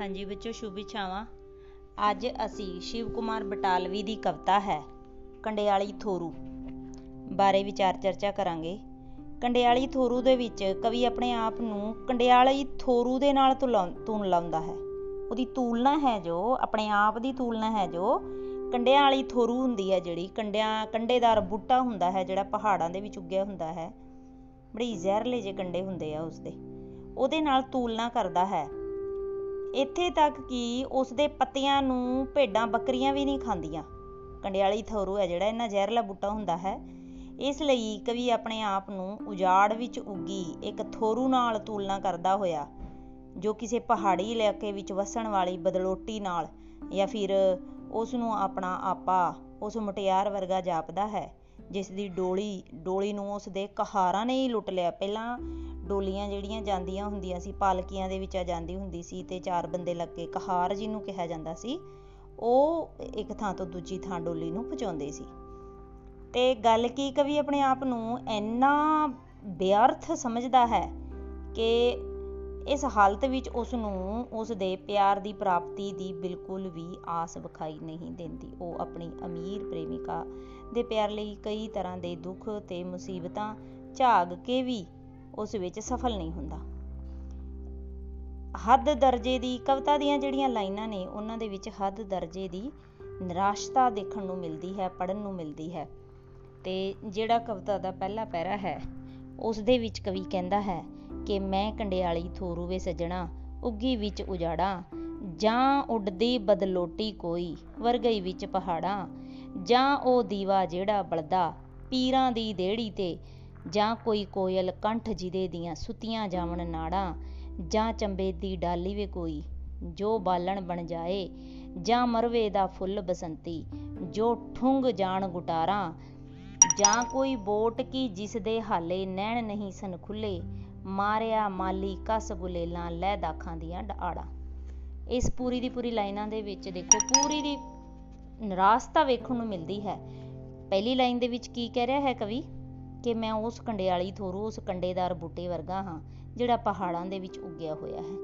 ਹਾਂਜੀ ਬੱਚੋ ਸ਼ੁਭ ਇੱਛਾਵਾਂ। ਅੱਜ ਅਸੀਂ ਸ਼ਿਵ ਕੁਮਾਰ ਬਟਾਲਵੀ ਦੀ ਕਵਿਤਾ ਹੈ, ਕੰਡਿਆਲੀ ਥੋਰੂ ਬਾਰੇ ਵਿਚਾਰ ਚਰਚਾ ਕਰਾਂਗੇ। ਕੰਡਿਆਲੀ ਥੋਰੂ ਦੇ ਵਿੱਚ ਕਵੀ ਆਪਣੇ ਆਪ ਨੂੰ ਕੰਡਿਆਲੀ ਥੋਰੂ ਦੇ ਨਾਲ ਤੁਲਨ ਲਾਉਂਦਾ ਹੈ। ਉਹਦੀ ਤੁਲਨਾ ਹੈ ਜੋ, ਆਪਣੇ ਆਪ ਦੀ ਤੁਲਨਾ ਹੈ ਜੋ ਕੰਡਿਆਂ ਵਾਲੀ ਥੋਰੂ ਹੁੰਦੀ ਹੈ ਜਿਹੜੀ ਕੰਡਿਆਂ, ਕੰਡੇਦਾਰ ਬੂਟਾ ਹੁੰਦਾ ਹੈ, ਜਿਹੜਾ ਪਹਾੜਾਂ ਦੇ ਵਿੱਚ ਉੱਗਿਆ ਹੁੰਦਾ ਹੈ। ਬੜੀ ਜ਼ਹਿਰਲੇ ਜੇ ਕੰਡੇ ਹੁੰਦੇ ਆ ਉਸਦੇ। ਉਹਦੇ ਨਾਲ ਤੁਲਨਾ ਕਰਦਾ ਹੈ। ਇੱਥੇ ਤੱਕ ਕਿ ਉਸ ਦੇ ਪੱਤਿਆਂ ਨੂੰ ਭੇਡਾਂ ਬੱਕਰੀਆਂ ਵੀ ਨਹੀਂ ਖਾਂਦੀਆਂ। ਕੰਡਿਆਲੀ ਥੋਰੂ ਹੈ ਜਿਹੜਾ ਇਹਨਾਂ ਜ਼ਹਿਰਲਾ ਬੂਟਾ ਹੁੰਦਾ ਹੈ। ਇਸ ਲਈ ਕਵੀ ਆਪਣੇ ਆਪ ਨੂੰ ਉਜਾੜ ਵਿੱਚ ਉੱਗੀ ਇੱਕ ਥੋਰੂ ਨਾਲ ਤੁਲਨਾ ਕਰਦਾ ਹੋਇਆ, ਜੋ ਕਿਸੇ ਪਹਾੜੀ ਇਲਾਕੇ ਵਿੱਚ ਵਸਣ ਵਾਲੀ ਬਦਲੋਟੀ ਨਾਲ ਜਾਂ ਫਿਰ ਉਸ ਨੂੰ ਆਪਣਾ ਆਪਾ, ਉਸ ਮੁਟਿਆਰ ਵਰਗਾ ਜਾਪਦਾ ਹੈ। ਜਿਸ ਦੀ ਡੋਲੀ ਡੋਲੀ ਨੂੰ ਉਸ ਦੇ ਕਹਾਰਾਂ ਨੇ ਹੀ ਲੁੱਟ ਲਿਆ। ਪਹਿਲਾਂ ਡੋਲੀਆਂ ਜਿਹੜੀਆਂ ਜਾਂਦੀਆਂ ਹੁੰਦੀਆਂ ਸੀ, ਪਾਲਕੀਆਂ ਦੇ ਵਿੱਚ ਆ ਜਾਂਦੀ ਹੁੰਦੀ ਸੀ ਤੇ ਚਾਰ ਬੰਦੇ ਲੱਗੇ, ਕਹਾਰ ਜਿਹਨੂੰ ਕਿਹਾ ਜਾਂਦਾ ਸੀ, ਉਹ ਇੱਕ ਥਾਂ ਤੋਂ ਦੂਜੀ ਥਾਂ ਡੋਲੀ ਨੂੰ ਪਹੁੰਚਾਉਂਦੇ ਸੀ। ਤੇ ਗੱਲ ਕੀ ਕਵੀ ਆਪਣੇ ਆਪ ਨੂੰ ਇੰਨਾ ਬੇਅਰਥ ਸਮਝਦਾ ਹੈ ਕਿ ਇਸ ਹਾਲਤ ਵਿੱਚ ਉਸ ਨੂੰ ਉਸ ਦੇ ਪਿਆਰ ਦੀ ਪ੍ਰਾਪਤੀ ਦੀ ਬਿਲਕੁਲ ਵੀ ਆਸ ਵਿਖਾਈ ਨਹੀਂ ਦਿੰਦੀ। ਉਹ ਆਪਣੀ ਅਮੀਰ ਪ੍ਰੇਮਿਕਾ ਦੇ ਪਿਆਰ ਲਈ ਕਈ ਤਰ੍ਹਾਂ ਦੇ ਦੁੱਖ ਤੇ ਮੁਸੀਬਤਾਂ ਝਾਗ ਕੇ ਵੀ ਉਸ ਵਿੱਚ ਸਫਲ ਨਹੀਂ ਹੁੰਦਾ। ਹੱਦ ਦਰਜੇ ਦੀ ਕਵਿਤਾ ਦੀਆਂ ਜਿਹੜੀਆਂ ਲਾਈਨਾਂ ਨੇ, ਉਹਨਾਂ ਦੇ ਵਿੱਚ ਹੱਦ ਦਰਜੇ ਦੀ ਨਿਰਾਸ਼ਤਾ ਦੇਖਣ ਨੂੰ ਮਿਲਦੀ ਹੈ ਪੜਨ ਨੂੰ ਮਿਲਦੀ ਹੈ। ਤੇ ਜਿਹੜਾ ਕਵਿਤਾ ਦਾ ਪਹਿਲਾ ਪੈਰਾ ਹੈ, ਉਸ ਦੇ ਵਿੱਚ ਕਵੀ ਕਹਿੰਦਾ ਹੈ ਕਿ ਮੈਂ ਕੰਡਿਆਲੀ ਥੋਰੂ ਵੇ ਸਜਣਾ, ਉੱਗੀ ਵਿੱਚ ਉਜਾੜਾ, ਜਾਂ ਉੱਡਦੀ ਬਦਲੋਟੀ ਕੋਈ ਵਰਗਈ ਵਿੱਚ ਪਹਾੜਾਂ, ਜਾਂ ਉਹ ਦੀਵਾ ਜਿਹੜਾ ਬਲਦਾ ਪੀਰਾਂ ਦੀ ਦੇੜੀ ਤੇ, ਜਾਂ ਕੋਈ ਕੋਇਲ ਕੰਠ ਜਿਹਦੇ ਦੀਆਂ ਸੁਤੀਆਂ ਜਾਵਣ ਨਾੜਾਂ, ਜਾਂ ਚੰਬੇ ਦੀ ਡਾਲੀ ਵੇ ਕੋਈ, ਜੋ ਬਾਲਣ ਬਣ ਜਾਏ, ਜਾਂ ਮਰਵੇ ਦਾ ਫੁੱਲ ਬਸੰਤੀ, ਜੋ ਠੁੰਗ ਜਾਣ ਗੁਟਾਰਾਂ, ਜਾਂ ਕੋਈ ਬੋਟ ਕੀ ਜਿਸ ਦੇ ਹਾਲੇ ਨੈਣ ਨਹੀਂ ਸਨ ਖੁੱਲੇ ਮਾਰਿਆ ਮਾਲੀ ਕਸ ਗੁਲੇਲਾਂ ਲੈ ਦਾਖਾਂ ਦੀਆਂ ਆੜਾਂ। ਇਸ ਪੂਰੀ ਦੀ ਪੂਰੀ ਲਾਈਨਾਂ ਦੇ ਵਿੱਚ ਦੇਖੋ, ਪੂਰੀ ਦੀ ਨਿਰਾਸਤਾ ਵੇਖਣ ਨੂੰ ਮਿਲਦੀ ਹੈ। ਪਹਿਲੀ ਲਾਈਨ ਦੇ ਵਿੱਚ ਕੀ ਕਹਿ ਰਿਹਾ ਹੈ ਕਵੀ? ਕਿ ਮੈਂ ਉਸ ਕੰਡਿਆਲੀ ਥੋਰੂ, ਉਸ ਕੰਡੇਦਾਰ ਬੂਟੇ ਵਰਗਾ ਹਾਂ, ਜਿਹੜਾ ਪਹਾੜਾਂ ਦੇ ਵਿੱਚ ਉੱਗਿਆ ਹੋਇਆ ਹੈ।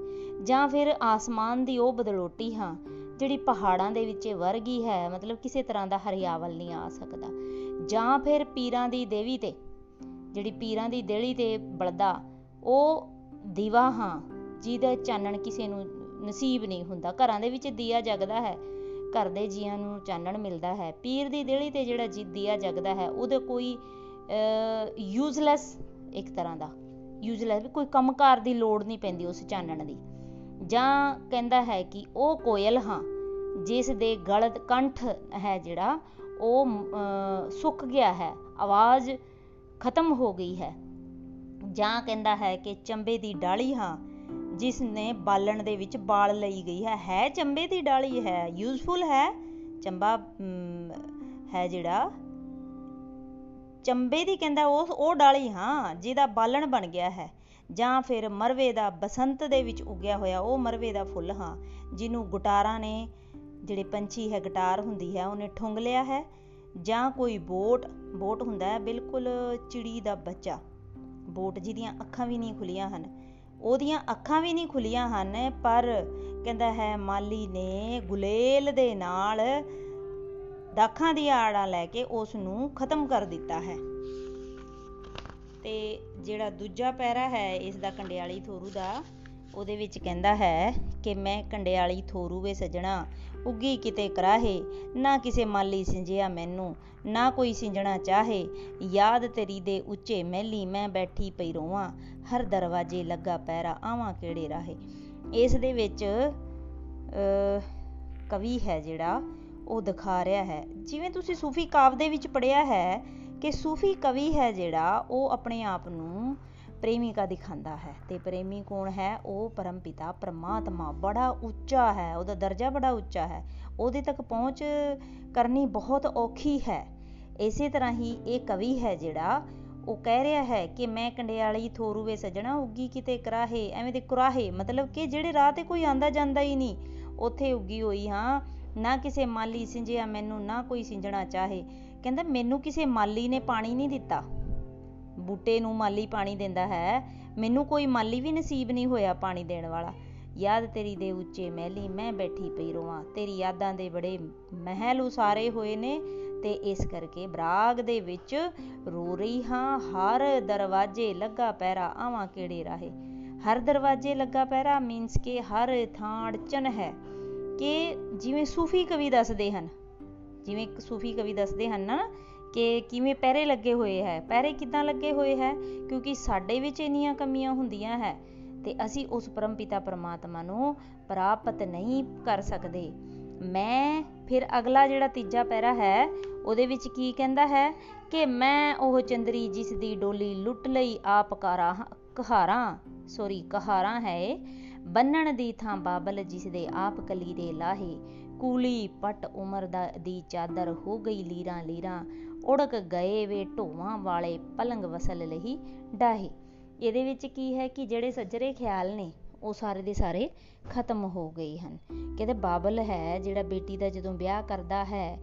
ਜਾਂ ਫਿਰ ਆਸਮਾਨ ਦੀ ਉਹ ਬਦਲੋਟੀ ਹਾਂ, ਜਿਹੜੀ ਪਹਾੜਾਂ ਦੇ ਵਿੱਚ ਵਰਗੀ ਹੈ, ਮਤਲਬ ਕਿਸੇ ਤਰ੍ਹਾਂ ਦਾ ਹਰਿਆਵਲ ਨਹੀਂ ਆ ਸਕਦਾ। ਜਾਂ ਫਿਰ ਪੀਰਾਂ ਦੀ ਦੇਵੀ ਤੇ, ਜਿਹੜੀ ਪੀਰਾਂ ਦੀ ਦੇਲੀ ਤੇ ਬਲਦਾ ਉਹ ਦੀਵਾ ਹਾਂ, ਜਿਹਦਾ ਚਾਨਣ ਕਿਸੇ ਨੂੰ ਨਸੀਬ ਨਹੀਂ ਹੁੰਦਾ। ਘਰਾਂ ਦੇ ਵਿੱਚ ਦੀਆ ਜਗਦਾ ਹੈ, ਘਰ ਦੇ ਜੀਆਂ ਨੂੰ ਚਾਨਣ ਮਿਲਦਾ ਹੈ। ਪੀਰ ਦੀ ਦੇਲੀ ਤੇ ਜਿਹੜਾ ਦੀਆ ਜਗਦਾ ਹੈ, ਉਹਦੇ ਕੋਈ ਯੂਜ਼ਲੈਸ ਇੱਕ ਤਰ੍ਹਾਂ ਦਾ। ਯੂਜ਼ਲੈਸ ਕੋਈ ਕੰਮਕਾਰ ਦੀ ਲੋੜ ਨਹੀਂ ਪੈਂਦੀ ਉਸ ਚਾਨਣ ਦੀ। ਜਾਂ ਕਹਿੰਦਾ ਹੈ ਕਿ ਉਹ ਕੋਇਲ ਹਾਂ, ਜਿਸ ਦੇ ਗਲਤ ਕੰਠ ਹੈ ਜਿਹੜਾ, ਉਹ ਸੁੱਕ ਗਿਆ ਹੈ। ਆਵਾਜ਼ ਖਤਮ ਹੋ ਗਈ ਹੈ। ਜਾਂ ਕਹਿੰਦਾ ਹੈ ਕਿ ਚੰਬੇ ਦੀ ਡਾਲੀ ਹਾਂ, ਜਿਸ ਨੇ ਬਾਲਣ ਦੇ ਵਿੱਚ ਬਾਲ ਲਈ ਗਈ ਹੈ। ਹੈ ਚੰਬੇ ਦੀ ਡਾਲੀ, ਹੈ ਯੂਜ਼ਫੁਲ ਹੈ? ਚੰਬਾ ਹੈ ਜਿਹੜਾ? ਚੰਬੇ ਦੀ ਕਹਿੰਦਾ ਉਹ ਉਹ ਡਾਲੀ ਹਾਂ, ਜਿਹਦਾ ਬਾਲਣ ਬਣ ਗਿਆ ਹੈ। ਜਾਂ ਫਿਰ ਮਰਵੇ ਦਾ ਬਸੰਤ ਦੇ ਵਿੱਚ ਉੱਗਿਆ ਹੋਇਆ ਉਹ ਮਰਵੇ ਦਾ ਫੁੱਲ ਹਾਂ, ਜਿਹਨੂੰ ਗੁਟਾਰਾਂ ਨੇ, ਜਿਹੜੇ ਪੰਛੀ ਹੈ, ਗਟਾਰ ਹੁੰਦੀ ਹੈ, ਉਹਨੇ ਠੁੰਗ ਲਿਆ ਹੈ। ਜਾਂ ਕੋਈ ਬੋਟ ਬੋਟ ਹੁੰਦਾ ਹੈ, ਬਿਲਕੁਲ ਚਿੜੀ ਦਾ ਬੱਚਾ। ਬੋਟ ਜਿਹਦੀਆਂ ਅੱਖਾਂ ਵੀ ਨਹੀਂ ਖੁੱਲੀਆਂ ਹਨ। ਉਹਦੀਆਂ ਅੱਖਾਂ ਵੀ ਨਹੀਂ ਖੁੱਲੀਆਂ ਹਨ, ਪਰ ਕਹਿੰਦਾ ਹੈ, ਮਾਲੀ ਨੇ ਗੁਲੇਲ ਦੇ ਨਾਲ ਦਾਖਾਂ ਦੀ ਆੜਾਂ ਲੈ ਕੇ ਉਸ ਨੂੰ ਖਤਮ ਕਰ ਦਿੱਤਾ ਹੈ। ਤੇ ਜਿਹੜਾ ਦੂਜਾ ਪੈਰਾ ਹੈ, ਇਸ ਦਾ ਕੰਡਿਆਲੀ ਥੋਰੂ ਦਾ, ਉਹਦੇ ਵਿੱਚ ਕਹਿੰਦਾ ਹੈ ਕਿ ਮੈਂ ਕੰਡਿਆਲੀ ਥੋਰੂ ਵੇ ਸਜਣਾ। ਉੱਗੀ ਕਿਤੇ ਕਰਾਹੇ, ਨਾ ਕਿਸੇ ਮਾਲੀ ਸਿੰਜਿਆ ਮੈਨੂੰ, ਨਾ ਕੋਈ ਸਿੰਜਣਾ ਚਾਹੇ। ਯਾਦ ਤੇਰੀ ਦੇ ਉੱਚੇ ਮਹਿਲੀ ਮੈਂ ਬੈਠੀ ਪਈ ਰੋਵਾਂ, ਹਰ ਦਰਵਾਜ਼ੇ ਲੱਗਾ ਪੈਰਾ, ਆਵਾਂ ਕਿਹੜੇ ਰਾਹੇ। ਇਸ ਦੇ ਵਿੱਚ ਕਵੀ ਹੈ ਜਿਹੜਾ, ਉਹ ਦਿਖਾ ਰਿਹਾ ਹੈ। ਜਿਵੇਂ ਤੁਸੀਂ ਸੂਫੀ ਕਾਵ ਦੇ ਵਿੱਚ ਪੜਿਆ ਹੈ ਕਿ ਸੂਫੀ ਕਵੀ ਹੈ ਜਿਹੜਾ, ਉਹ ਆਪਣੇ ਆਪ ਨੂੰ ਪ੍ਰੇਮਿਕਾ ਦਿਖਾਉਂਦਾ ਹੈ ਤੇ ਪ੍ਰੇਮੀ ਕੌਣ ਹੈ? ਉਹ ਪਰਮਪਿਤਾ ਪ੍ਰਮਾਤਮਾ। ਬੜਾ ਉੱਚਾ ਹੈ, ਉਹਦਾ ਦਰਜਾ ਬੜਾ ਉੱਚਾ ਹੈ। ਉਹਦੇ ਤੱਕ ਪਹੁੰਚ ਕਰਨੀ ਬਹੁਤ ਔਖੀ ਹੈ। ਇਸੇ ਤਰ੍ਹਾਂ ਹੀ ਇਹ ਕਵੀ ਹੈ ਜਿਹੜਾ, ਉਹ ਕਹਿ ਰਿਹਾ ਹੈ ਕਿ ਮੈਂ ਕੰਡਿਆਲੀ ਥੋਰੂਵੇ ਸਜਣਾ, ਉੱਗੀ ਕਿਤੇ ਕਰਾਹੇ, ਐਵੇਂ ਦੇ ਕੁਰਾਹੇ। ਮਤਲਬ ਕਿ ਜਿਹੜੇ ਰਾਹ ਤੇ ਕੋਈ ਆਂਦਾ ਜਾਂਦਾ ਹੀ ਨਹੀਂ। ਉੱਥੇ ਉੱਗੀ ਹੋਈ ਹਾਂ, ਨਾ ਕਿਸੇ ਮਾਲੀ ਸਿੰਜਿਆ ਮੈਨੂੰ, ਨਾ ਕੋਈ ਸਿੰਜਣਾ ਚਾਹੇ। ਕਹਿੰਦਾ, ਮੈਨੂੰ ਕਿਸੇ ਮਾਲੀ ਨੇ ਪਾਣੀ ਨਹੀਂ ਦਿੱਤਾ। ਬੂਟੇ ਨੂੰ ਮਾਲੀ ਪਾਣੀ ਦਿੰਦਾ ਹੈ। ਮੈਨੂੰ ਕੋਈ ਮਾਲੀ ਵੀ ਨਸੀਬ ਨਹੀਂ ਹੋਇਆ ਪਾਣੀ ਦੇਣ ਵਾਲਾ। ਯਾਦ ਤੇਰੀ ਦੇ ਉੱਚੇ ਮਹਿਲੀ, ਮੈਂ ਬੈਠੀ ਪਈ ਰੋਵਾਂ। ਤੇਰੀ ਯਾਦਾਂ ਦੇ ਬੜੇ ਮਹਿਲ ਉਸਾਰੇ ਹੋਏ ਨੇ ਤੇ ਇਸ ਕਰਕੇ ਬਰਾਗ ਦੇ ਵਿੱਚ ਰੋ ਰਹੀ ਹਾਂ। ਹਰ ਦਰਵਾਜ਼ੇ ਲੱਗਾ ਪੈਰਾ, ਆਵਾਂ ਕਿਹੜੇ ਰਾਹੇ? ਹਰ ਦਰਵਾਜ਼ੇ ਲੱਗਾ ਪੈਰਾ ਮੀਨਸ ਕਿ ਹਰ ਥਾਂ ਅੜਚਨ ਹੈ ਕਿ ਜਿਵੇਂ ਸੂਫੀ ਕਵੀ ਦੱਸਦੇ ਹਨ, ਜਿਵੇਂ ਇੱਕ ਸੂਫੀ ਕਵੀ ਦੱਸਦੇ ਹਨ ਨਾ ਕਿ ਕਿਵੇਂ ਪਹਿਰੇ ਲੱਗੇ ਹੋਏ ਹੈ? ਪਹਿਰੇ ਕਿੱਦਾਂ ਲੱਗੇ ਹੋਏ ਹੈ? ਕਿਉਂਕਿ ਸਾਡੇ ਵਿੱਚ ਇੰਨੀਆਂ ਕਮੀਆਂ ਹੁੰਦੀਆਂ ਹੈ ਤੇ ਅਸੀਂ ਉਸ ਪਰਮਪਿਤਾ ਪਰਮਾਤਮਾ ਨੂੰ ਪ੍ਰਾਪਤ ਨਹੀਂ ਕਰ ਸਕਦੇ। ਮੈਂ ਫਿਰ ਅਗਲਾ ਜਿਹੜਾ ਤੀਜਾ ਪੈਰਾ ਹੈ, ਉਹਦੇ ਵਿੱਚ ਕੀ ਕਹਿੰਦਾ ਹੈ? ਕਿ ਮੈਂ ਉਹ ਚੰਦਰੀ ਜਿਸ ਦੀ ਡੋਲੀ ਲੁੱਟ ਲਈ ਆਪ ਕਾਰਾਂ, ਕਹਾਰਾਂ ਸੋਰੀ ਕਹਾਰਾਂ ਹੈ ਬੰਨਣ ਦੀ ਥਾਂ ਬਾਬਲ ਜਿਸ ਦੇ ਆਪ ਕਲੀਰੇ ਲਾਹੇ, ਕੂਲੀ ਪਟ ਉਮਰ ਦਾ, ਦੀ ਚਾਦਰ ਹੋ ਗਈ ਲੀਰਾਂ ਲੀਰਾਂ ਉੜਕ ਗਏ ਵੇ ਢੋਵਾਂ ਵਾਲੇ ਪਲੰਗ ਵਸਲ ਲਈ ਡਾਹੇ। ਇਹਦੇ ਵਿੱਚ ਕੀ ਹੈ ਕਿ ਜਿਹੜੇ ਸੱਜਰੇ ਖਿਆਲ ਨੇ, ਉਹ ਸਾਰੇ ਦੇ ਸਾਰੇ ਖਤਮ ਹੋ ਗਏ ਹਨ। ਕਹਿੰਦੇ ਬਾਬਲ ਹੈ ਜਿਹੜਾ ਬੇਟੀ ਦਾ ਜਦੋਂ ਵਿਆਹ ਕਰਦਾ ਹੈ,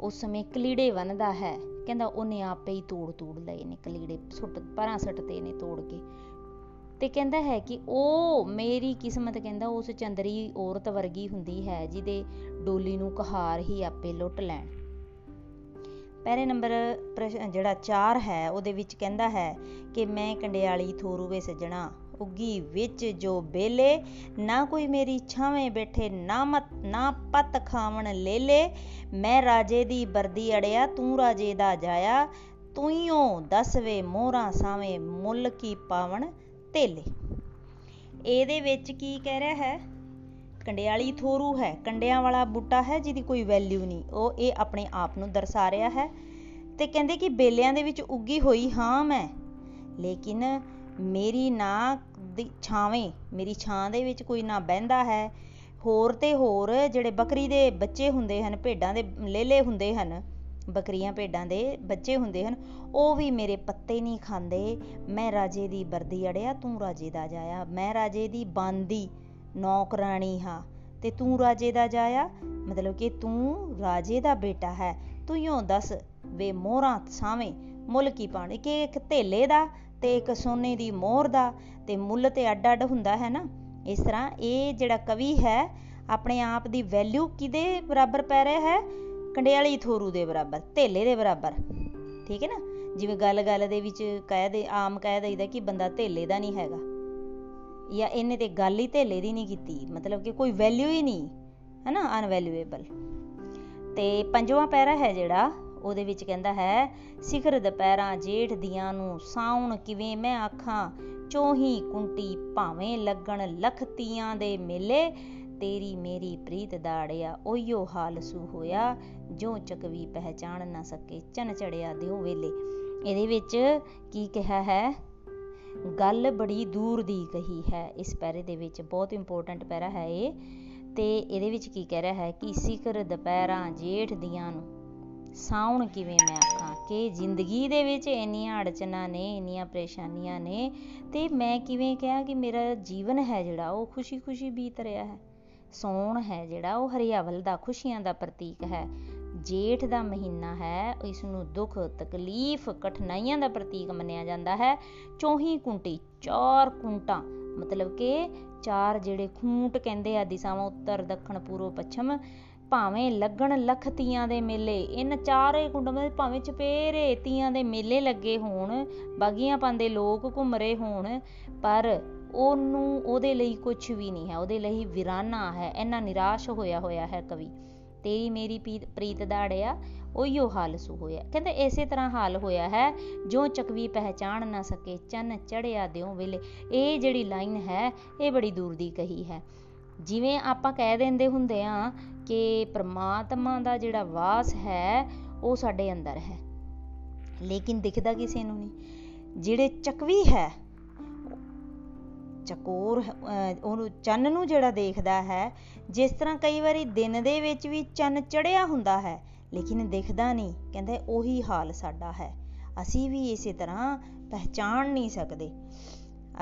ਉਸ ਸਮੇਂ ਕਲੀੜੇ ਵੰਦਾ ਹੈ। ਕਹਿੰਦਾ ਉਹਨੇ ਆਪੇ ਹੀ ਤੋੜ ਤੋੜ ਲਏ ਨੇ ਕਲੀੜੇ, ਸੁੱਟ, ਪਰਾਂ ਸੱਟਦੇ ਨੇ ਤੋੜ ਕੇ। ਤੇ ਕਹਿੰਦਾ ਹੈ ਕਿ ਉਹ ਮੇਰੀ ਕਿਸਮਤ, ਕਹਿੰਦਾ ਉਸ ਚੰਦਰੀ ਔਰਤ ਵਰਗੀ ਹੁੰਦੀ ਹੈ ਜਿਹਦੇ ਡੋਲੀ ਨੂੰ ਕਹਾਰ ਹੀ ਆਪੇ ਲੁੱਟ ਲੈਣ। ਪਹਿਲੇ ਨੰਬਰ ਜਿਹੜਾ 4 ਹੈ, ਉਹਦੇ ਵਿੱਚ ਕਹਿੰਦਾ ਹੈ ਕਿ ਮੈਂ ਕੰਡਿਆਲੀ ਥੋਰੂਵੇ ਸਜਣਾ, ਉੱਗੀ ਵਿੱਚ ਜੋ ਬੇਲੇ, ਨਾ ਕੋਈ ਮੇਰੀ ਛਾਵੇਂ ਬੈਠੇ, ਨਾ ਮਤ, ਨਾ ਪਤ ਖਾਵਣ ਲੇਲੇ। ਮੈਂ ਰਾਜੇ ਦੀ ਵਰਦੀ ਅੜਿਆ, ਤੂੰ ਰਾਜੇ ਦਾ ਜਾਇਆ, ਤੂਈਓ ਦਸਵੇਂ ਮੋਹਰਾਂ ਸਾਵੇਂ ਮੁੱਲ ਕੀ ਪਾਵਣ ਧੇਲੇ ਇਹਦੇ ਵਿੱਚ ਕੀ ਕਹਿ ਰਿਹਾ ਹੈ? ਕੰਡਿਆਲੀ ਥੋਰੂ ਹੈ। ਕੰਡਿਆਂ ਵਾਲਾ ਬੂਟਾ ਹੈ ਜਿਹਦੀ ਕੋਈ ਵੈਲਿਊ ਨਹੀਂ। ਉਹ ਇਹ ਆਪਣੇ ਆਪ ਨੂੰ ਦਰਸਾ ਰਿਹਾ ਹੈ ਤੇ ਕਹਿੰਦੇ ਕਿ ਬੇਲਿਆਂ ਦੇ ਵਿੱਚ ਉੱਗੀ ਹੋਈ ਹਾਂ ਮੈਂ। ਲੇਕਿਨ ਮੇਰੀ ਨਾ ਦੀ ਛਾਵੇਂ, ਮੇਰੀ ਛਾਂ ਦੇ ਵਿੱਚ ਕੋਈ ਨਾ ਬਹਿੰਦਾ ਹੈ। ਹੋਰ ਤੇ ਹੋਰ ਜਿਹੜੇ ਬੱਕਰੀ ਦੇ ਬੱਚੇ ਹੁੰਦੇ ਹਨ, ਭੇਡਾਂ ਦੇ ਲੇਲੇ ਹੁੰਦੇ ਹਨ, ਬੱਕਰੀਆਂ ਭੇਡਾਂ ਦੇ ਬੱਚੇ ਹੁੰਦੇ ਹਨ, ਉਹ ਵੀ ਮੇਰੇ ਪੱਤੇ ਨਹੀਂ ਖਾਂਦੇ। ਮੈਂ ਰਾਜੇ ਦੀ ਵਰਦੀ ਅੜਿਆ, ਤੂੰ ਰਾਜੇ ਦਾ ਜਾਇਆ। ਮੈਂ ਰਾਜੇ ਦੀ ਬਾਂਦੀ। ਨੌਕਰਾਣੀ ਹਾਂ। ਤੇ ਤੂੰ ਰਾਜੇ ਦਾ ਜਾਇਆ? ਮਤਲਬ ਕਿ ਤੂੰ ਰਾਜੇ ਦਾ ਬੇਟਾ ਹੈ। ਤੂੰ ਯੋਂ ਦੱਸ ਵੇ ਮੋਹਰਾਂ ਸਾਵੇਂ ਮੁੱਲ ਕੀ ਪਾਣੇ ਕਿ ਇੱਕ ਧੇਲੇ ਦਾ ਤੇ ਇੱਕ ਸੋਨੇ ਦੀ ਮੋਹਰ ਦਾ ਤੇ ਮੁੱਲ ਤੇ ਅੱਡ ਅੱਡ ਹੁੰਦਾ, ਹੈ ਨਾ? ਇਸ ਤਰ੍ਹਾਂ ਇਹ ਜਿਹੜਾ ਕਵੀ ਹੈ, ਆਪਣੇ ਆਪ ਦੀ ਵੈਲਿਊ ਕਿਦੇ ਬਰਾਬਰ ਪੈ ਰਿਹਾ ਹੈ? ਕੰਡਿਆਲੀ ਥੋਰੂ ਦੇ ਬਰਾਬਰ, ਧੇਲੇ ਦੇ ਬਰਾਬਰ। ਠੀਕ ਹੈ ਨਾ? ਜਿਵੇਂ ਗੱਲ ਗੱਲ ਦੇ ਵਿੱਚ ਕਹਿ ਦੇ, ਆਮ ਕਹਿ ਦਈਦਾ ਕਿ ਬੰਦਾ ਧੇਲੇ ਦਾ ਨਹੀਂ ਹੈਗਾ। ਜਾਂ ਇਹਨੇ ਤੇ ਗੱਲ ਹੀ ਧੇਲੇ ਦੀ ਨਹੀਂ ਕੀਤੀ, ਮਤਲਬ ਕਿ ਕੋਈ ਵੈਲਿਊ ਹੀ ਨਹੀਂ ਹੈ ਨਾ ਅਨਵੈਲਿਊਏਬਲ ਤੇ ਪੰਜਵਾਂ ਪੈਰਾ ਹੈ ਜਿਹੜਾ, ਉਹਦੇ ਵਿੱਚ ਕਹਿੰਦਾ ਹੈ, ਸਿਖਰ ਦੁਪਹਿਰਾਂ ਜੇਠ ਦੀਆਂ ਨੂੰ ਸਾਉਣ ਕਿਵੇਂ ਮੈਂ ਆਖਾਂ, ਚੋਹੀ ਕੁੰਟੀ ਭਾਵੇਂ ਲੱਗਣ ਲਖਤੀਆਂ ਦੇ ਮੇਲੇ, ਤੇਰੀ ਮੇਰੀ ਪ੍ਰੀਤ ਦਾੜਿਆ ਓਯੋ ਹਾਲ ਸੂ ਹੋਇਆ ਜੋ ਚਕਵੀ ਪਹਿਚਾਨ ਨਾ ਸਕੇ ਚਨ ਚੜਿਆ ਦਿਓ ਵੇਲੇ। ਇਹਦੇ ਵਿੱਚ ਕੀ ਕਿਹਾ ਹੈ? ਗੱਲ ਬੜੀ ਦੂਰ ਦੀ ਕਹੀ ਹੈ, ਇਸ ਪੈਰੇ ਦੇ ਵਿੱਚ ਬਹੁਤ ਇੰਪੋਰਟੈਂਟ ਪੈਰਾ ਹੈ ਇਹ, ਤੇ ਇਹਦੇ ਵਿੱਚ ਕੀ ਕਹਿ ਰਿਹਾ ਹੈ ਕਿ ਸਿਖਰ ਦੁਪਹਿਰਾਂ ਜੇਠ ਦੀਆਂ ਨੂੰ ਸਾਉਣ ਕਿਵੇਂ ਮੈਂ ਆਖਾਂ ਕਿ ਜ਼ਿੰਦਗੀ ਦੇ ਵਿੱਚ ਇੰਨੀਆਂ ਅੜਚਨਾਂ ਨੇ, ਇੰਨੀਆਂ ਪਰੇਸ਼ਾਨੀਆਂ ਨੇ, ਤੇ ਮੈਂ ਕਿਵੇਂ ਕਿਹਾ ਕਿ ਮੇਰਾ ਜੀਵਨ ਹੈ ਜਿਹੜਾ ਉਹ ਖੁਸ਼ੀ-ਖੁਸ਼ੀ ਬੀਤ ਰਿਹਾ ਹੈ, ਸੌਣ ਹੈ ਜਿਹੜਾ ਉਹ ਹਰਿਆਵਲ ਦਾ ਖੁਸ਼ੀਆਂ ਦਾ ਪ੍ਰਤੀਕ ਹੈ। ਜੇਠ ਦਾ ਮਹੀਨਾ ਹੈ ਇਸ ਨੂੰ ਦੁੱਖ, ਤਕਲੀਫ, ਕਠਿਨਾਈਆਂ ਦਾ ਪ੍ਰਤੀਕ ਮੰਨਿਆ ਜਾਂਦਾ ਹੈ। ਚੌਹੀ ਕੁੰਟੀ, ਚਾਰ ਕੁੰਟਾਂ, ਮਤਲਬ ਕਿ ਚਾਰ ਜਿਹੜੇ ਖੂੰਟ ਕਹਿੰਦੇ ਆ, ਦਿਸ਼ਾਵਾਂ ਉੱਤਰ, ਦੱਖਣ ਪੂਰਬ ਪੱਛਮ, ਭਾਵੇਂ ਲੱਗਣ ਲੱਖ ਤੀਆਂ ਦੇ ਮੇਲੇ, ਇਨ ਚਾਰੇ ਕੁੰਡਾਂ ਵਿੱਚ ਭਾਵੇਂ ਚਪੇਰੇ ਤੀਆਂ ਦੇ ਮੇਲੇ ਲੱਗੇ ਹੋਣ, ਬਾਗੀਆਂ ਪਾਉਂਦੇ ਲੋਕ ਘੁੰਮ ਰਹੇ ਹੋਣ, ਪਰ ਉਹਨੂੰ, ਉਹਦੇ ਲਈ ਕੁਝ ਵੀ ਨਹੀਂ ਹੈ, ਉਹਦੇ ਲਈ ਵਿਰਾਨਾ ਹੈ, ਇੰਨਾ ਨਿਰਾਸ਼ ਹੋਇਆ ਹੋਇਆ ਹੈ ਕਵੀ। ਤੇਰੀ ਮੇਰੀ ਪ੍ਰੀਤ ਦਾੜਿਆ, ਉਹੀਓ ਹਾਲ ਸੁ ਹੋਇਆ। ਕਹਿੰਦੇ ਇਸੇ ਤਰ੍ਹਾਂ ਹਾਲ ਹੋਇਆ ਹੈ ਜੋ ਚਕਵੀ ਪਹਿਚਾਨ ਨਾ ਸਕੇ, ਚੰਨ ਚੜਿਆ ਦਿਓ ਵੇਲੇ। ਇਹ ਜਿਹੜੀ ਲਾਈਨ ਹੈ, ਇਹ ਬੜੀ ਦੂਰ ਦੀ ਕਹੀ ਹੈ। ਜਿਵੇਂ ਆਪਾਂ ਕਹਿ ਦਿੰਦੇ ਹੁੰਦੇ ਆ ਕਿ ਪ੍ਰਮਾਤਮਾ ਦਾ ਜਿਹੜਾ ਵਾਸ ਹੈ, ਉਹ ਸਾਡੇ ਅੰਦਰ ਹੈ। ਲੇਕਿਨ ਦਿਖਦਾ ਕਿਸੇ ਨੂੰ ਨਹੀਂ। ਜਿਹੜੇ ਚਕਵੀ ਹੈ ਚਕੋਰ ਉਹਨੂੰ ਚੰਨ ਨੂੰ ਜਿਹੜਾ ਦੇਖਦਾ ਹੈ, ਜਿਸ ਤਰ੍ਹਾਂ ਕਈ ਵਾਰੀ ਦਿਨ ਦੇ ਵਿੱਚ ਵੀ ਚੰਨ ਚੜਿਆ ਹੁੰਦਾ ਹੈ, ਲੇਕਿਨ ਦਿਖਦਾ ਨਹੀਂ, ਕਹਿੰਦੇ ਉਹੀ ਹਾਲ ਸਾਡਾ ਹੈ। ਅਸੀਂ ਵੀ ਇਸੇ ਤਰ੍ਹਾਂ ਪਹਿਚਾਨ ਨਹੀਂ ਸਕਦੇ।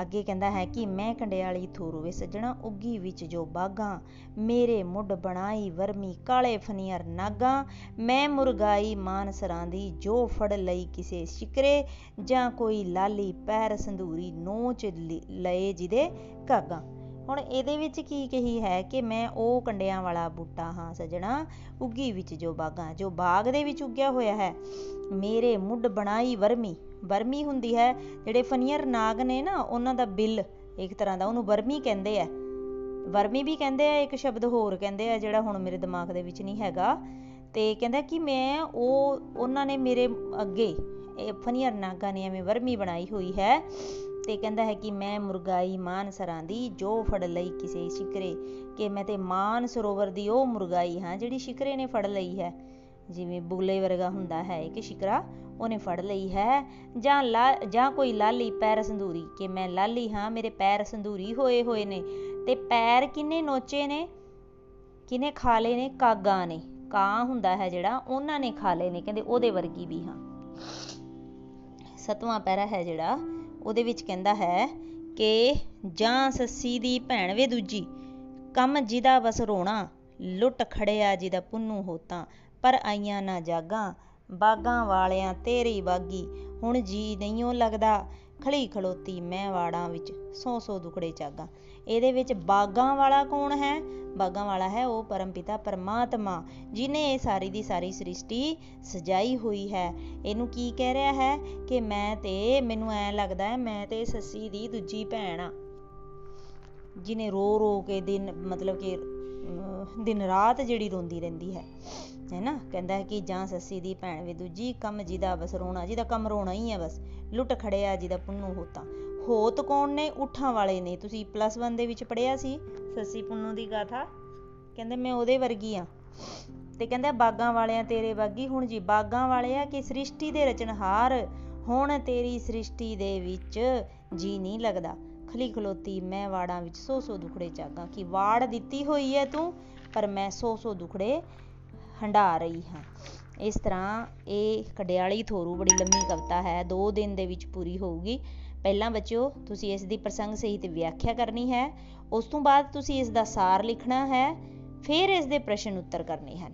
ਅੱਗੇ ਕਹਿੰਦਾ ਹੈ ਕਿ ਮੈਂ ਕੰਡਿਆਲੀ ਥੋਰੂ ਸੱਜਣਾ, ਉੱਗੀ ਵਿੱਚ ਜੋ ਬਾਗਾਂ, ਮੇਰੇ ਮੁੱਢ ਬਣਾਈ ਵਰਮੀ ਕਾਲੇ ਫਨੀਅਰ ਨਾਗਾ, ਮੈਂ ਮੁਰਗਾਈ ਮਾਨਸਰਾਂ ਦੀ ਜੋ ਫੜ ਲਈ ਕਿਸੇ ਸ਼ਿਕਰੇ, ਜਾਂ ਕੋਈ ਲਾਲੀ ਪੈਰ ਸੰਧੂਰੀ ਨੋਚ ਲਏ ਜਿਹਦੇ ਕਾਗਾ ਹੁਣ ਇਹਦੇ ਵਿੱਚ ਕੀ ਕਹੀ ਹੈ ਕਿ ਮੈਂ ਉਹ ਕੰਡਿਆਂ ਵਾਲਾ ਬੂਟਾ ਹਾਂ ਸਜਣਾ, ਉੱਗੀ ਵਿੱਚ ਜੋ ਬਾਗਾਂ, ਜੋ ਬਾਗ ਦੇ ਵਿੱਚ ਉੱਗਿਆ ਹੋਇਆ ਹੈ। ਮੇਰੇ ਮੁੱਢ ਬਣਾਈ ਵਰਮੀ ਵਰਮੀ ਹੁੰਦੀ ਹੈ, ਜਿਹੜੇ ਫਨੀਅਰ ਨਾਗ ਨੇ ਨਾ, ਉਹਨਾਂ ਦਾ ਬਿੱਲ, ਇੱਕ ਤਰ੍ਹਾਂ ਦਾ ਉਹਨੂੰ ਵਰਮੀ ਕਹਿੰਦੇ ਆ। ਵਰਮੀ ਵੀ ਕਹਿੰਦੇ ਆ, ਇੱਕ ਸ਼ਬਦ ਹੋਰ ਕਹਿੰਦੇ ਆ, ਜਿਹੜਾ ਹੁਣ ਮੇਰੇ ਦਿਮਾਗ ਦੇ ਵਿੱਚ ਨਹੀਂ ਹੈਗਾ। ਤੇ ਕਹਿੰਦਾ ਕਿ ਮੈਂ ਉਹ, ਉਹਨਾਂ ਨੇ ਮੇਰੇ ਅੱਗੇ, ਇਹ ਫਨੀਅਰ ਨਾਗਾ ਨੇ ਐਵੇਂ ਵਰਮੀ ਬਣਾਈ ਹੋਈ ਹੈ। ਤੇ ਕਹਿੰਦਾ ਹੈ ਕਿ ਮੈਂ ਮੁਰਗਾਈ ਮਾਨ ਸਰਾਂ ਦੀ ਜੋ ਫੜ ਲਈ ਕਿਸੇ ਸ਼ਿਕਰੇ, ਕਿ ਮੈਂ ਤੇ ਮਾਨ ਸਰੋਵਰ ਦੀ ਉਹ ਮੁਰਗਾਈ ਹਾਂ ਜਿਹੜੀ ਸ਼ਿਕਰੇ ਨੇ ਫੜ ਲਈ ਹੈ। ਜਿਵੇਂ ਬੁਗਲੇ ਵਰਗਾ ਹੁੰਦਾ ਹੈ ਕਿ ਸ਼ਿਕਰਾ ਉਹਨੇ ਫੜ ਲਈ ਹੈ। ਜਾਂ ਲਾ, ਜਾਂ ਕੋਈ ਲਾਲੀ ਪੈਰ ਸੰਧੂਰੀ, ਕਿ ਮੈਂ ਲਾਲੀ ਹਾਂ, ਮੇਰੇ ਪੈਰ ਸੰਧੂਰੀ ਹੋਏ ਹੋਏ ਨੇ। ਤੇ ਪੈਰ ਕਿੰਨੇ ਨੋਚੇ ਨੇ? ਕਿਨੇ ਖਾ ਲਏ ਨੇ? ਕਾਗਾ ਨੇ। ਕਾਂ ਹੁੰਦਾ ਹੈ ਜਿਹੜਾ ਉਹਨਾਂ ਨੇ ਖਾ ਲਏ ਨੇ, ਕਹਿੰਦੇ ਉਹਦੇ ਵਰਗੀ ਵੀ ਹਾਂ। ਸਤਵਾਂ ਪੈਰਾ ਹੈ ਜਿਹੜਾ ਉਹਦੇ ਵਿੱਚ ਕਹਿੰਦਾ ਹੈ ਕਿ ਜਾਂ ਸੱਸੀ ਦੀ ਭੈਣ ਵੇ ਦੂਜੀ, ਕੰਮ ਜਿਹਦਾ ਬਸ ਰੋਣਾ, ਲੁੱਟ ਖੜਿਆ ਜਿਹਦਾ ਪੁੰਨੂ ਹੋਤਾ ਪਰ ਆਈਆਂ ਨਾ ਜਾਗਾ, ਬਾਗਾਂ ਵਾਲਿਆਂ ਤੇਰੀ ਬਾਗੀ ਹੁਣ ਜੀ ਨਹੀਂਓ ਲੱਗਦਾ। ਖੜੀ ਖਲੋਤੀ ਮੈਂ ਵਾੜਾਂ ਵਿੱਚ, ਸੌ ਸੌ ਦੁਖੜੇ ਚਾਗਾ ਇਹਦੇ ਵਿੱਚ ਬਾਗਾਂ ਵਾਲਾ ਕੌਣ ਹੈ? ਬਾਗਾਂ ਵਾਲਾ ਹੈ ਉਹ ਪਰਮਪਿਤਾ ਪਰਮਾਤਮਾ, ਜਿਨੇ ਇਹ ਸਾਰੀ ਦੀ ਸਾਰੀ ਸ੍ਰਿਸ਼ਟੀ ਸਜਾਈ ਹੋਈ ਹੈ। ਇਹਨੂੰ ਕੀ ਕਹਿ ਰਿਹਾ ਹੈ ਕਿ ਮੈਂ ਤੇ, ਮੈਨੂੰ ਐ ਲੱਗਦਾ ਹੈ, ਮੈਂ ਤੇ ਸੱਸੀ ਦੀ ਦੂਜੀ ਭੈਣ ਆ, ਜਿਨੇ ਰੋ ਰੋ ਕੇ ਦਿਨ, ਮਤਲਬ ਕਿ ਦਿਨ ਰਾਤ ਜਿਹੜੀ ਰੋਂਦੀ ਰਹਿੰਦੀ ਹੈ, ਹੈਨਾ? ਕਹਿੰਦਾ ਹੈ ਕਿ ਜਾਂ ਸੱਸੀ ਦੀ ਭੈਣ ਵੀ ਦੂਜੀ, ਕੰਮ ਜਿਹਦਾ ਬਸ ਰੋਣਾ, ਜਿਹਦਾ ਕੰਮ ਰੋਣਾ ਹੀ ਹੈ ਬਸ, ਲੁੱਟ ਖੜਿਆ ਜਿਹਦਾ ਪੁੰਨੂ ਹੋਤਾ। ਹੋਤ ਕੌਣ ਨੇ? ਉਠਾਂ ਵਾਲੇ ਨੇ। ਤੁਸੀਂ ਪਲੱਸ 1 ਦੇ ਵਿੱਚ ਪੜਿਆ ਸੀ ਸੱਸੀ ਪੁੰਨੂ ਦੀ ਗਾਥਾ? ਕਹਿੰਦੇ ਮੈਂ ਉਹਦੇ ਵਰਗੀ ਆ। ਤੇ ਕਹਿੰਦਾ ਬਾਗਾਂ ਵਾਲਿਆਂ ਤੇਰੇ ਬਾਗੀ ਹੁਣ ਜੀ। ਬਾਗਾਂ ਵਾਲੇ ਆ ਕਿ ਸ੍ਰਿਸ਼ਟੀ ਦੇ ਰਚਨਹਾਰ? ਹੁਣ ਤੇਰੀ ਸ੍ਰਿਸ਼ਟੀ ਦੇ ਵਿੱਚ ਜੀ ਨਹੀਂ ਲੱਗਦਾ। ਖਲੀ ਖਲੋਤੀ, ਮੈਂ ਵਾੜਾਂ ਵਿੱਚ ਸੋ ਸੋ ਦੁਖੜੇ ਚਾਗਾ ਕਿ ਵਾੜ ਦਿੱਤੀ ਹੋਈ ਹੈ ਤੂੰ, ਪਰ ਮੈਂ ਸੋ ਸੋ ਦੁਖੜੇ ਹੰਡਾ ਰਹੀ ਹਾਂ। ਇਸ ਤਰ੍ਹਾਂ ਇਹ ਕਡਿਆਲੀ ਥੋਰੂ ਬੜੀ ਲੰਮੀ ਕਵਿਤਾ ਹੈ 2 ਦਿਨ ਦੇ ਵਿੱਚ ਪੂਰੀ ਹੋਊਗੀ। ਪਹਿਲਾਂ ਬੱਚਿਓ, ਤੁਸੀਂ ਇਸ ਦੀ ਪ੍ਰਸੰਗ ਸਹਿਤ ਵਿਆਖਿਆ ਕਰਨੀ ਹੈ, ਉਸ ਤੋਂ ਬਾਅਦ ਤੁਸੀਂ ਇਸ ਦਾ ਸਾਰ ਲਿਖਣਾ ਹੈ, ਫਿਰ ਇਸ ਦੇ ਪ੍ਰਸ਼ਨ ਉੱਤਰ ਕਰਨੇ ਹਨ।